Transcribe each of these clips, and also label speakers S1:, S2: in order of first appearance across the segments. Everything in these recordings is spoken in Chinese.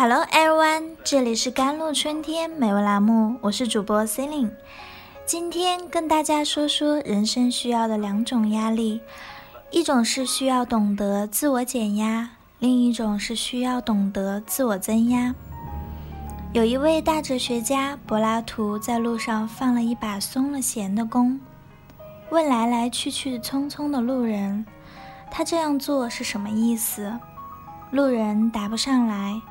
S1: Hello everyone，这里是甘露春天美味栏目，我是主播 Celine。今天跟大家说说人生需要的两种压力，一种是需要懂得自我减压，另一种是需要懂得自我增压。有一位大哲学家柏拉图在路上放了一把松了弦的弓，问来来去去匆匆的路人：“他这样做是什么意思？”路人答不上来。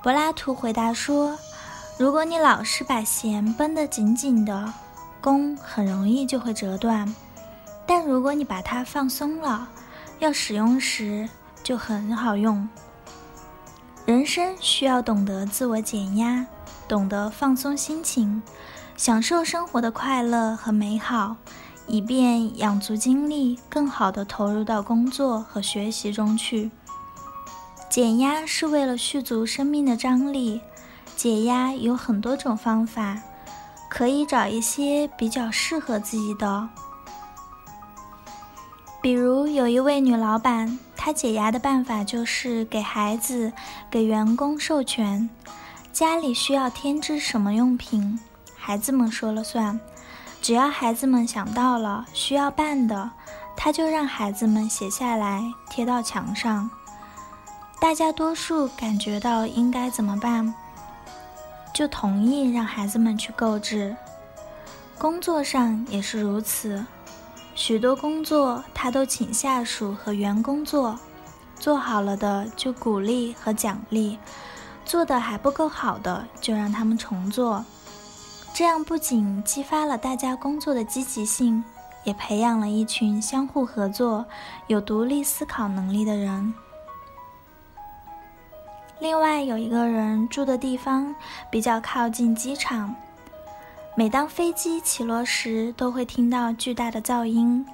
S1: 柏拉图回答说：“如果你老是把弦绷得紧紧的，弓很容易就会折断；但如果你把它放松了，要使用时就很好用。人生需要懂得自我减压，懂得放松心情，享受生活的快乐和美好，以便养足精力，更好地投入到工作和学习中去。”减压是为了蓄足生命的张力。解压有很多种方法，可以找一些比较适合自己的。比如有一位女老板，她解压的办法就是给孩子、给员工授权，家里需要添置什么用品，孩子们说了算。只要孩子们想到了需要办的，她就让孩子们写下来贴到墙上。大家多数感觉到应该怎么办，就同意让孩子们去购置。工作上也是如此，许多工作他都请下属和员工做，做好了的就鼓励和奖励，做的还不够好的就让他们重做。这样不仅激发了大家工作的积极性，也培养了一群相互合作、有独立思考能力的人。另外有一个人住的地方比较靠近机场，每当飞机起落时，都会听到巨大的噪音。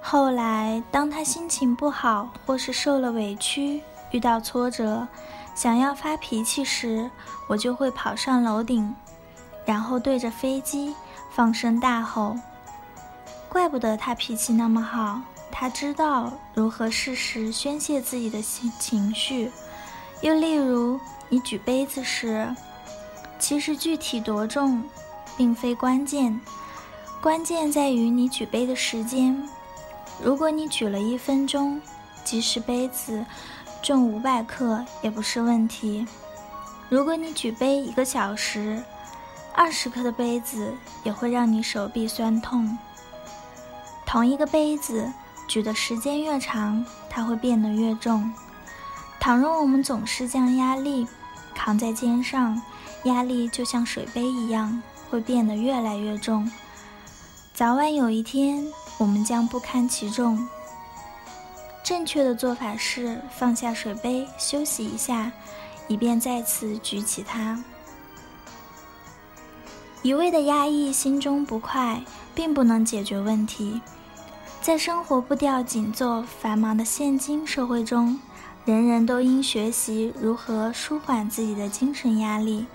S1: 后来，当他心情不好，或是受了委屈，遇到挫折，想要发脾气时，我就会跑上楼顶，然后对着飞机放声大吼。怪不得他脾气那么好，他知道如何适时宣泄自己的情情绪。又例如，你举杯子时，其实具体多重并非关键，关键在于你举杯的时间。如果你举了一分钟，即使杯子重五百克也不是问题；如果你举杯一个小时，二十克的杯子也会让你手臂酸痛。同一个杯子，举的时间越长，它会变得越重。倘若我们总是将压力扛在肩上，压力就像水杯一样，会变得越来越重。早晚有一天，我们将不堪其重。正确的做法是放下水杯，休息一下，以便再次举起它。一味的压抑心中不快，并不能解决问题。在生活步调紧凑、繁忙的现今社会中，人人都应学习如何舒缓自己的精神压力，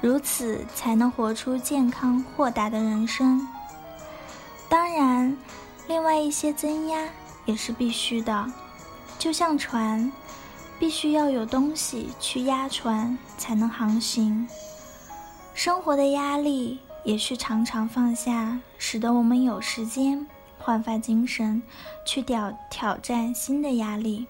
S1: 如此才能活出健康豁达的人生。当然，另外一些增压也是必须的，就像船，必须要有东西去压船才能航行。生活的压力也需常常放下，使得我们有时间焕发精神，去挑挑战新的压力。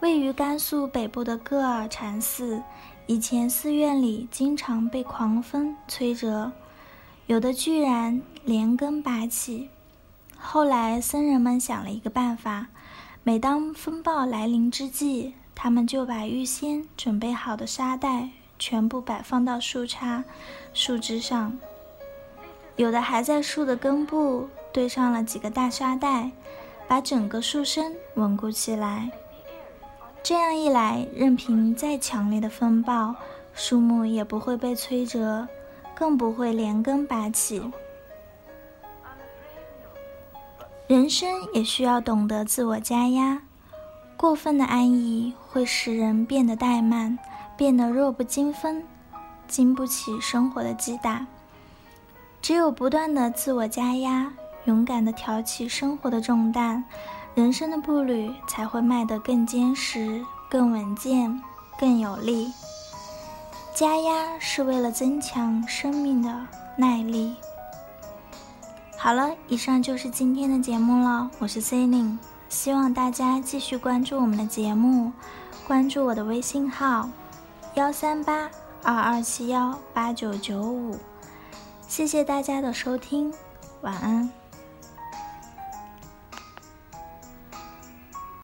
S1: 位于甘肃北部的戈尔禅寺，以前寺院里经常被狂风吹折，有的居然连根拔起。后来僧人们想了一个办法，每当风暴来临之际，他们就把预先准备好的沙袋全部摆放到树杈、树枝上，有的还在树的根部堆上了几个大沙袋，把整个树身稳固起来。这样一来，任凭再强烈的风暴，树木也不会被摧折，更不会连根拔起。人生也需要懂得自我加压，过分的安逸会使人变得怠慢，变得弱不禁风，经不起生活的击打。只有不断的自我加压，勇敢的挑起生活的重担。人生的步履才会迈得更坚实、更稳健。更有力。加压是为了增强生命的耐力。好了，以上就是今天的节目了。我是 c e l i n e 希望大家继续关注我们的节目，关注我的微信号幺三八二二七幺八九九五。谢谢大家的收听，晚安。